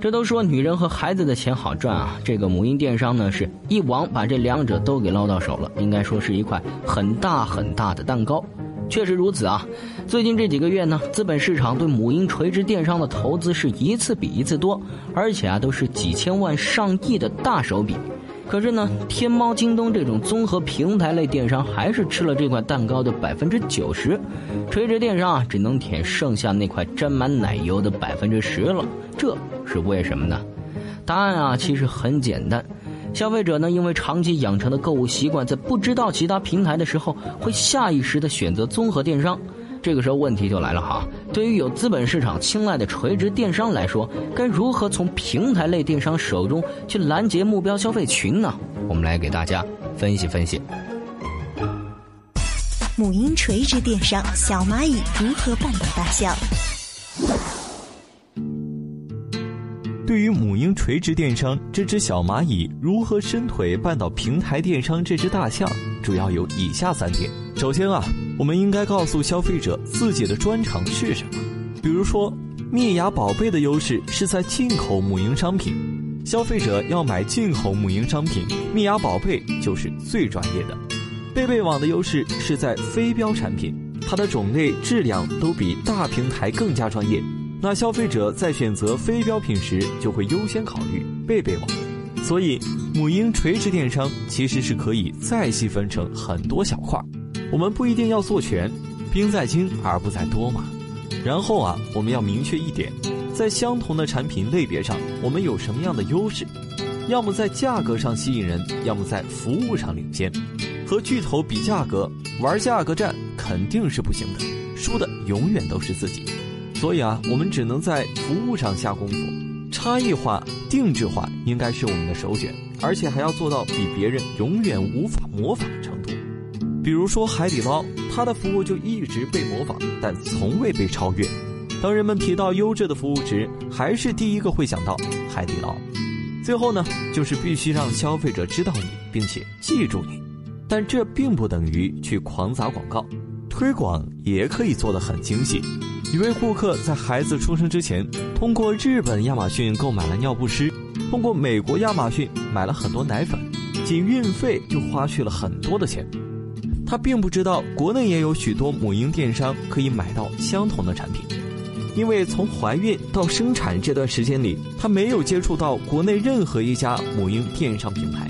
这都说女人和孩子的钱好赚啊，这个母婴电商呢是一网把这两者都给捞到手了，应该说是一块很大很大的蛋糕。确实如此啊！最近这几个月呢，资本市场对母婴垂直电商的投资是一次比一次多，而且啊都是几千万上亿的大手笔。可是呢，天猫、京东这种综合平台类电商还是吃了这块蛋糕的百分之九十，垂直电商啊只能舔剩下那块沾满奶油的百分之十了。这是为什么呢？答案啊其实很简单。消费者呢，因为长期养成的购物习惯，在不知道其他平台的时候，会下意识的选择综合电商。这个时候问题就来了哈，对于有资本市场青睐的垂直电商来说，该如何从平台类电商手中去拦截目标消费群呢？我们来给大家分析分析。母婴垂直电商小蚂蚁如何绊倒大象？对于母婴垂直电商这只小蚂蚁如何伸腿绊倒平台电商这只大象，主要有以下三点。首先啊，我们应该告诉消费者自己的专长是什么。比如说，蜜芽宝贝的优势是在进口母婴商品，消费者要买进口母婴商品，蜜芽宝贝就是最专业的。贝贝网的优势是在非标产品，它的种类、质量都比大平台更加专业。那消费者在选择非标品时，就会优先考虑贝贝网。所以，母婴垂直电商其实是可以再细分成很多小块我们不一定要做全，兵在精而不在多嘛。然后啊，我们要明确一点，在相同的产品类别上，我们有什么样的优势？要么在价格上吸引人，要么在服务上领先。和巨头比价格，玩价格战肯定是不行的，输的永远都是自己。所以啊，我们只能在服务上下功夫，差异化、定制化应该是我们的首选，而且还要做到比别人永远无法模仿的程度。比如说海底捞，它的服务就一直被模仿，但从未被超越。当人们提到优质的服务时，还是第一个会想到海底捞。最后呢，就是必须让消费者知道你，并且记住你，但这并不等于去狂砸广告，推广也可以做得很精细。一位顾客在孩子出生之前，通过日本亚马逊购买了尿不湿，通过美国亚马逊买了很多奶粉，仅运费就花去了很多的钱。他并不知道国内也有许多母婴电商可以买到相同的产品，因为从怀孕到生产这段时间里，他没有接触到国内任何一家母婴电商品牌。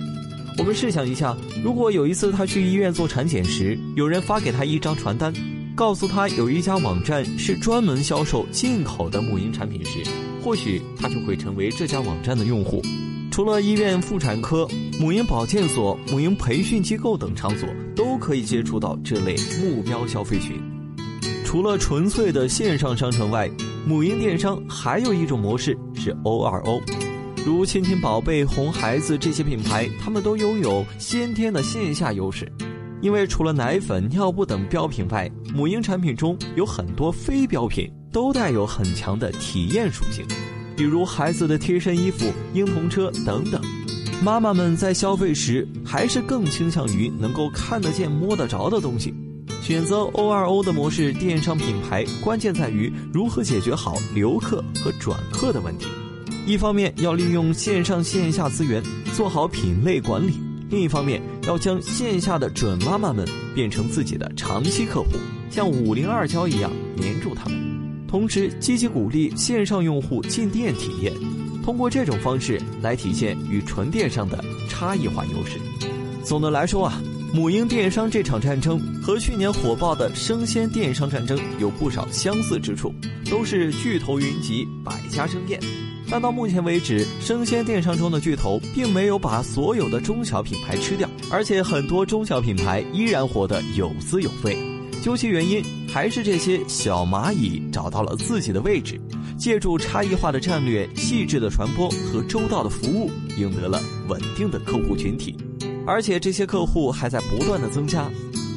我们试想一下，如果有一次他去医院做产检时，有人发给他一张传单。告诉他有一家网站是专门销售进口的母婴产品时，或许他就会成为这家网站的用户。除了医院妇产科、母婴保健所、母婴培训机构等场所，可以接触到这类目标消费群。除了纯粹的线上商城外，母婴电商还有一种模式是 O2O，如亲亲宝贝、红孩子这些品牌，他们都拥有先天的线下优势。因为除了奶粉、尿布等标品外，母婴产品中有很多非标品，都带有很强的体验属性，比如孩子的贴身衣服、婴童车等等。妈妈们在消费时，还是更倾向于能够看得见、摸得着的东西。选择 O2O 的模式，电商品牌关键在于如何解决好留客和转客的问题。一方面要利用线上线下资源，做好品类管理。另一方面，要将线下的准妈妈们变成自己的长期客户，像五零二胶一样黏住他们，同时积极鼓励线上用户进店体验，通过这种方式来体现与纯电商的差异化优势。总的来说啊，母婴电商这场战争和去年火爆的生鲜电商战争有不少相似之处，都是巨头云集，百家争艳。但到目前为止，生鲜电商中的巨头并没有把所有的中小品牌吃掉，而且很多中小品牌依然活得有滋有味。究其原因，还是这些小蚂蚁找到了自己的位置，借助差异化的战略、细致的传播和周到的服务，赢得了稳定的客户群体。而且这些客户还在不断的增加。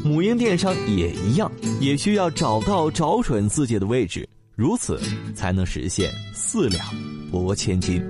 母婴电商也一样，也需要找到找准自己的位置，如此才能实现四两。拨千斤。